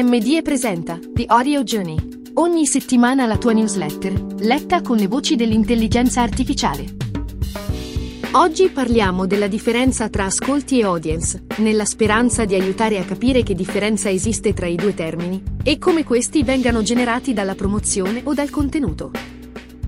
MDE presenta The Audio Journey. Ogni settimana la tua newsletter, letta con le voci dell'intelligenza artificiale. Oggi parliamo della differenza tra ascolti e audience, nella speranza di aiutare a capire che differenza esiste tra i due termini e come questi vengano generati dalla promozione o dal contenuto.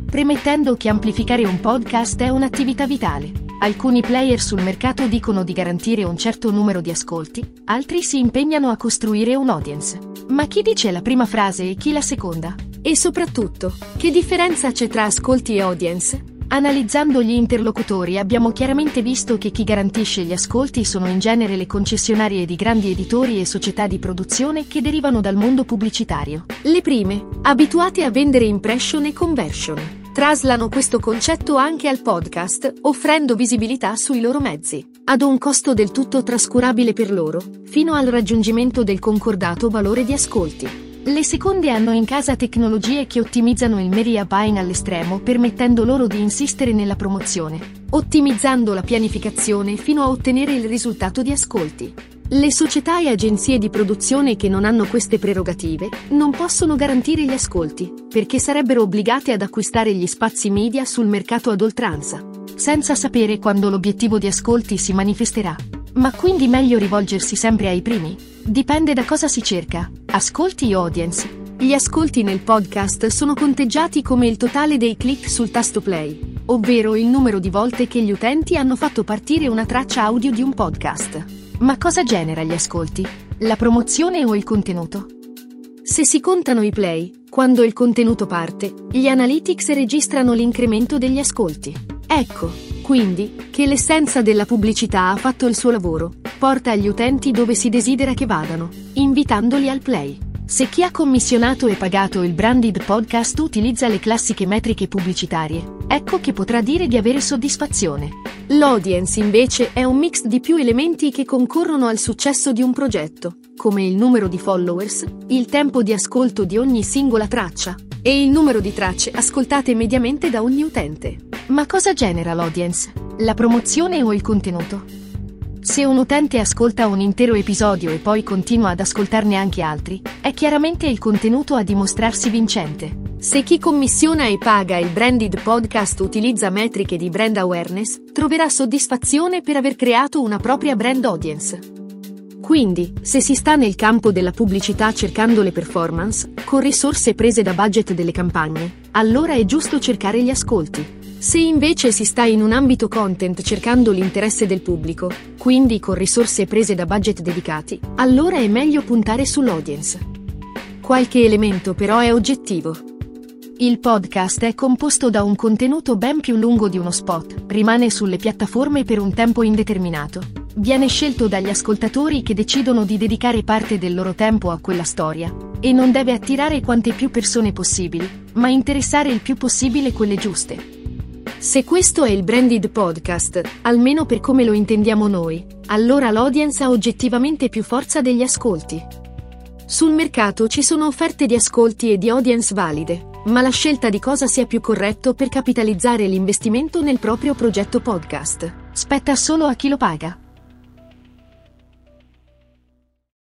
Premettendo che amplificare un podcast è un'attività vitale Alcuni player sul mercato dicono di garantire un certo numero di ascolti, altri si impegnano a costruire un audience. Ma chi dice la prima frase e chi la seconda? E soprattutto, che differenza c'è tra ascolti e audience? Analizzando gli interlocutori abbiamo chiaramente visto che chi garantisce gli ascolti sono in genere le concessionarie di grandi editori e società di produzione che derivano dal mondo pubblicitario. Le prime, abituate a vendere impression e conversion traslano questo concetto anche al podcast, offrendo visibilità sui loro mezzi, ad un costo del tutto trascurabile per loro, fino al raggiungimento del concordato valore di ascolti. Le seconde hanno in casa tecnologie che ottimizzano il media buying all'estremo, permettendo loro di insistere nella promozione, ottimizzando la pianificazione fino a ottenere il risultato di ascolti. Le società e agenzie di produzione che non hanno queste prerogative non possono garantire gli ascolti, perché sarebbero obbligate ad acquistare gli spazi media sul mercato ad oltranza, senza sapere quando l'obiettivo di ascolti si manifesterà. Ma quindi meglio rivolgersi sempre ai primi? Dipende da cosa si cerca, ascolti o audience. Gli ascolti nel podcast sono conteggiati come il totale dei click sul tasto play, ovvero il numero di volte che gli utenti hanno fatto partire una traccia audio di un podcast. Ma cosa genera gli ascolti? La promozione o il contenuto? Se si contano i play, quando il contenuto parte, gli analytics registrano l'incremento degli ascolti. Ecco, quindi, che l'essenza della pubblicità ha fatto il suo lavoro, porta gli utenti dove si desidera che vadano, invitandoli al play. Se chi ha commissionato e pagato il branded podcast utilizza le classiche metriche pubblicitarie, ecco che potrà dire di avere soddisfazione. L'audience invece è un mix di più elementi che concorrono al successo di un progetto, come il numero di followers, il tempo di ascolto di ogni singola traccia e il numero di tracce ascoltate mediamente da ogni utente. Ma cosa genera l'audience? La promozione o il contenuto? Se un utente ascolta un intero episodio e poi continua ad ascoltarne anche altri, è chiaramente il contenuto a dimostrarsi vincente. Se chi commissiona e paga il branded podcast utilizza metriche di brand awareness, troverà soddisfazione per aver creato una propria brand audience. Quindi, se si sta nel campo della pubblicità cercando le performance, con risorse prese da budget delle campagne, allora è giusto cercare gli ascolti. Se invece si sta in un ambito content cercando l'interesse del pubblico, quindi con risorse prese da budget dedicati, allora è meglio puntare sull'audience. Qualche elemento però è oggettivo. Il podcast è composto da un contenuto ben più lungo di uno spot, rimane sulle piattaforme per un tempo indeterminato. Viene scelto dagli ascoltatori che decidono di dedicare parte del loro tempo a quella storia, e non deve attirare quante più persone possibili, ma interessare il più possibile quelle giuste. Se questo è il branded podcast, almeno per come lo intendiamo noi, allora l'audience ha oggettivamente più forza degli ascolti. Sul mercato ci sono offerte di ascolti e di audience valide, ma la scelta di cosa sia più corretto per capitalizzare l'investimento nel proprio progetto podcast spetta solo a chi lo paga.